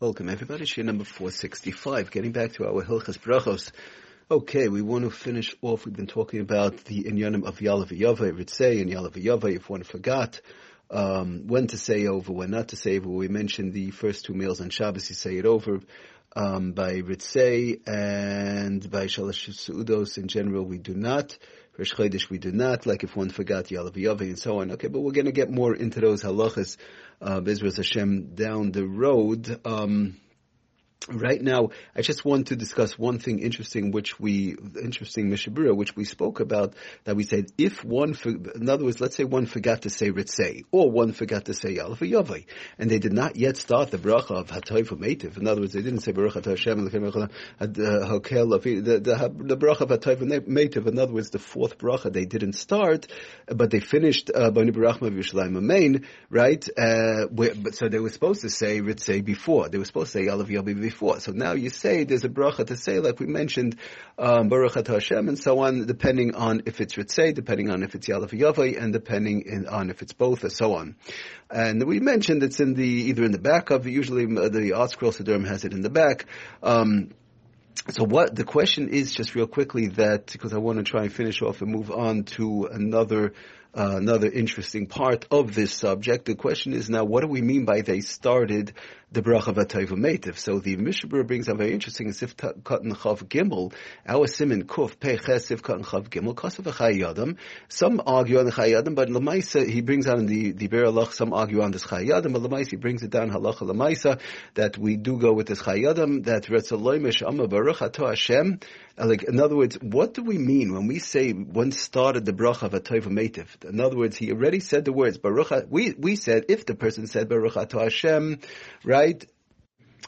Welcome everybody, Shiur number 465. Getting back to our Hilchas Brachos. Okay, we want to finish off. We've been talking about the inyanim of Yalav Yava, Ritzei, and Yalav Yava, if one forgot. Um, when to say over, when not to say over. We mentioned the first two meals on Shabbos, you say it over. Um, by Ritzei and by Shalosh Su'udos in general, we do not. Rosh Chodesh we do not, like if one forgot Yalav Yava and so on. Okay, but we're going to get more into those halachas, uh, Bezras Hashem down the road. Um, Right now, I just want to discuss one thing interesting, which we, interesting Mishabura, which we spoke about, that we said, if one, in other words, let's say one forgot to say Ritzei, or one forgot to say Yalaf Yavai, and they did not yet start the bracha of Hatoy for Mativ. In other words, they didn't say Baruch Atah Hashem, the, the, the bracha of Hatoy for Mativ. In other words, the fourth bracha they didn't start, but they finished, uh, right? Uh, but so they were supposed to say Ritzei before. They were supposed to say Yalaf Yavai before. So now you say there's a bracha to say, like we mentioned, um, Hashem and so on, depending on if it's Ritzei, depending on if it's Yalav Yavai, and depending in, on if it's both, and so on. And we mentioned it's in the, either in the back of, usually uh, the ArtScroll Siddurim has it in the back. Um, so what the question is, just real quickly, that because I want to try and finish off and move on to another uh, another interesting part of this subject. The question is now, what do we mean by they started the bracha metiv. So the Mishabur brings a very interesting sif katan chav gimel, our simin kuf pei sif katan chav gimel kasav v'Chayei Adam. Some argue on the Chayei Adam, but lemaisa he brings out in the the beralach. Some argue on this chayyadim, but lemaisa he brings it down halacha lemaisa that we do go with this chayyadim that retzaloy mishama baruch ato Hashem. Uh, like in other words, what do we mean when we say one started the bracha of a? In other words, he already said the words baruch. We we said if the person said baruch ato Hashem, right? Right?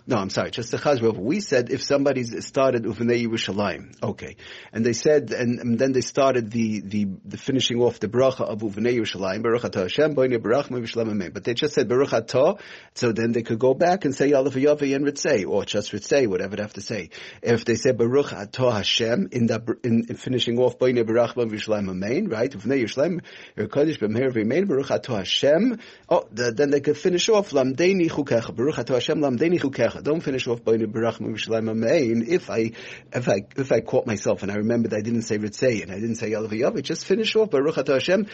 No, I'm sorry, just the Chazrov. We said if somebody started Uvnei Yerushalayim, okay, and they said, and, and, then they started the, the, the finishing off the bracha of Uvnei Yerushalayim, Baruch Atah Hashem, Boine Baruch Yerushalayim But they just said Baruch Atah, so then they could go back and say Yalaf Yavi and Ritzei, or just Ritzei, whatever they have to say. If they said Baruch Atah Hashem in that in, in finishing off Boine Baruch Yerushalayim Amen, right? Uvnei Yerushalayim, Yerkodesh B'Meher V'Amen, Baruch Atah Hashem. Oh, the, then they could finish off Lamdeini Chukecha, Baruch Atah Hashem Lamdeini Chukecha. Don't finish off by Barach Amein. If I if I if I caught myself and I remembered I didn't say Ritzei and I didn't say Yalav just finish off Baruch Atah Hashem.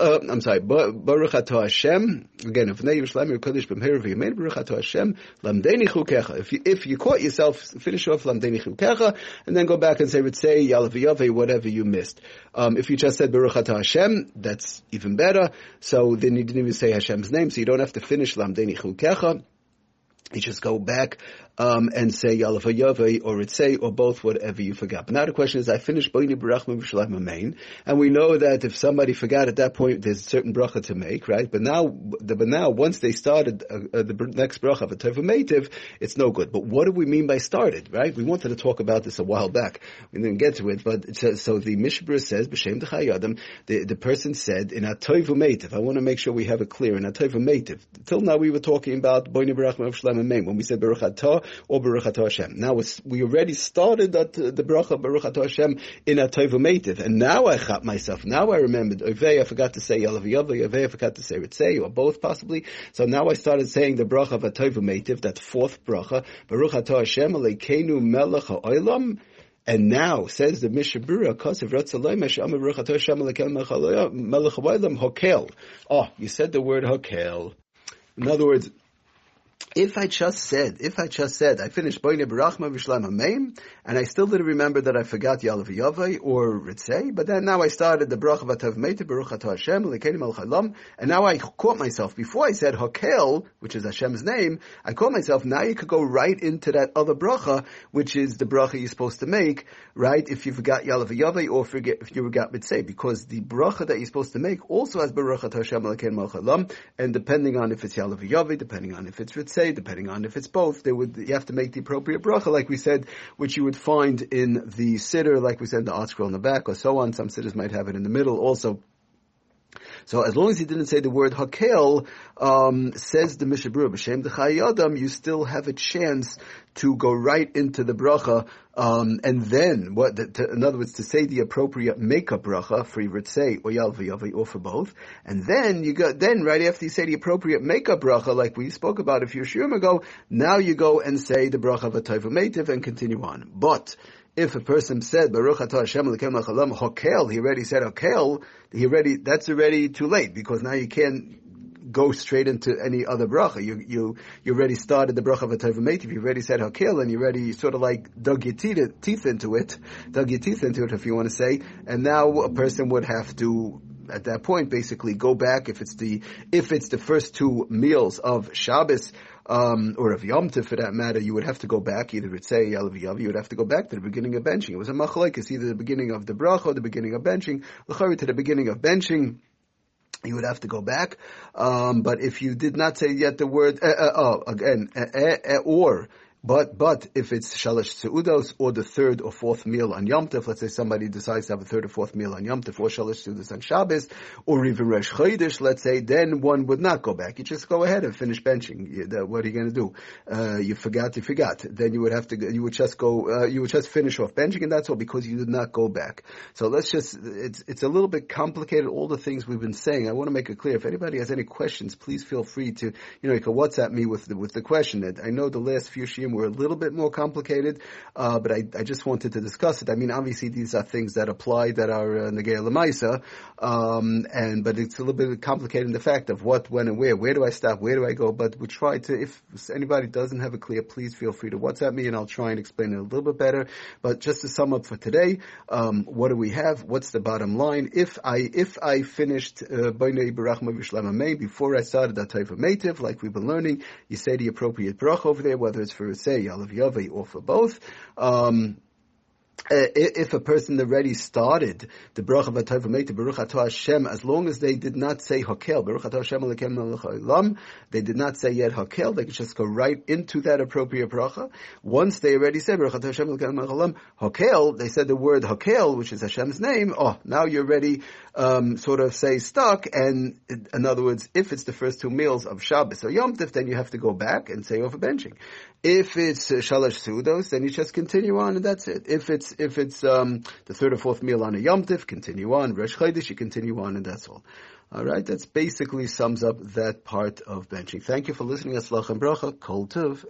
Uh, I'm sorry, Baruch Atah Hashem. Again, if Nei Yerushalayim Kodesh B'Meir V'Yemein Baruch Atah Hashem Lamdeni Chukecha. If you if you caught yourself, finish off Lamdeni Chukecha and then go back and say Ritzei Yalav whatever you missed. Um, if you just said Baruch Atah Hashem, that's even better. So then you didn't even say Hashem's name, so you don't have to finish Lamdeni Chukecha. You just go back um, and say Yalav Yavai or Ritzei or both, whatever you forgot. But now the question is, I finished Boini Barachma V'Shalach Main, and we know that if somebody forgot at that point, there's a certain bracha to make, right? But now, but now once they started uh, uh, the next bracha of a Teva Meitiv, it's no good. But what do we mean by started, right? We wanted to talk about this a while back. We didn't get to it, but says, so the Mishbur says, B'Shem T'chayadim, the, the person said, in a Teva Meitiv, I want to make sure we have it clear, in a Teva Meitiv. Till now we were talking about Boini Barachma V'Shalach Main, when we said Baruch Atah, or Baruch Atah Hashem. Now we already started that, uh, the bracha Baruch Atah Hashem in a Tovametiv, and now I chap myself. Now I remembered Ovei, I forgot to say Yalav Yavli, Ovei, I forgot to say Ritzei, or both possibly. So now I started saying the bracha of a Tovametiv, that fourth bracha, Baruch Atah Hashem, Aleikenu Melech HaOlam, and now says the Mishabura, Aleikenu Melech. Oh, you said the word Hokel. In other words, if I just said, if I just said, I finished Boine Barachma Vishlam Ameim, and I still didn't remember that I forgot Yalav Yavai or Ritzei, but then now I started the Bracha Vatav Meite Baruch Hashem, Lekenim Al and now I caught myself, before I said Hakel, which is Hashem's name, I caught myself, now you could go right into that other Bracha, which is the Bracha you're supposed to make, right, if you forgot Yalav Yavai or forget, if you forgot Ritzei, because the Bracha that you're supposed to make also has Baruch Atah Hashem, Lekenim Al and depending on if it's Yalav Yavai, depending on if it's Ritzei, say, depending on if it's both, they would, you have to make the appropriate bracha, like we said, which you would find in the siddur, like we said, the ArtScroll in the back, or so on. Some siddurs might have it in the middle also. So as long as he didn't say the word hakel, um, says the Mishabur B'Shem the you still have a chance to go right into the bracha, um, and then what? To, in other words, to say the appropriate makeup bracha for Yitzay or Yalva or for both, and then you go. Then right after you say the appropriate makeup bracha, like we spoke about a few shiurim ago, now you go and say the bracha of a and continue on. But if a person said Baruch Atah Hashem Lekem Hokel, he already said Hokel, he already that's already too late because now you can't go straight into any other bracha. You you you already started the bracha of a Tevamate. You already said Hokel, and you already sort of like dug your teeth, teeth into it, dug your teeth into it, if you want to say. And now a person would have to at that point basically go back if it's the if it's the first two meals of Shabbos um, or of Yom Tif for that matter, you would have to go back, either it's say Yalav you would have to go back to the beginning of benching. It was a machlaik, either the beginning of the bracha or the beginning of benching. L'chari to the beginning of benching, you would have to go back. Um, but if you did not say yet the word, uh, uh, oh, again, uh or, but but if it's shalosh seudos or the third or fourth meal on Yom Tov, let's say somebody decides to have a third or fourth meal on Yom Tov or shalosh seudos on Shabbos, or even Rosh Chodesh, let's say, then one would not go back. You just go ahead and finish benching. What are you going to do? Uh, you forgot, you forgot. Then you would have to, you would just go, uh, you would just finish off benching, and that's all because you did not go back. So let's just, it's it's a little bit complicated. All the things we've been saying, I want to make it clear. If anybody has any questions, please feel free to, you know, you can WhatsApp me with the, with the question. I know the last few shiurim were a little bit more complicated, uh, but I, I, just wanted to discuss it. I mean, obviously these are things that apply that are uh, Negei Lamaisa, um, and but it's a little bit complicated in the fact of what, when, and where. Where do I stop? Where do I go? But we try to. If anybody doesn't have it clear, please feel free to WhatsApp me, and I'll try and explain it a little bit better. But just to sum up for today, um, what do we have? What's the bottom line? If I if I finished uh, before I started that type of native, like we've been learning, you say the appropriate brach over there, whether it's for say of Yavai or for both. Um, uh, if a person already started the bracha v'tov made the Baruch Hashem, as long as they did not say Hakel, Baruch Hashem Alekem they did not say yet Hakel, they could just go right into that appropriate bracha. Once they already said Baruch Atah Hashem Alekem Hakel, they said the word Hakel, which is Hashem's name. Oh, now you're ready, um, sort of say stuck. And in other words, if it's the first two meals of Shabbos or Yom Tif, then you have to go back and say over benching. If it's uh, Shalosh Sudos, then you just continue on and that's it. If if it's um, the third or fourth meal on a Yom Tif, continue on. Rosh Chodesh, you continue on and that's all. All right, that's basically sums up that part of benching. Thank you for listening. Aslach and bracha. Kol tov.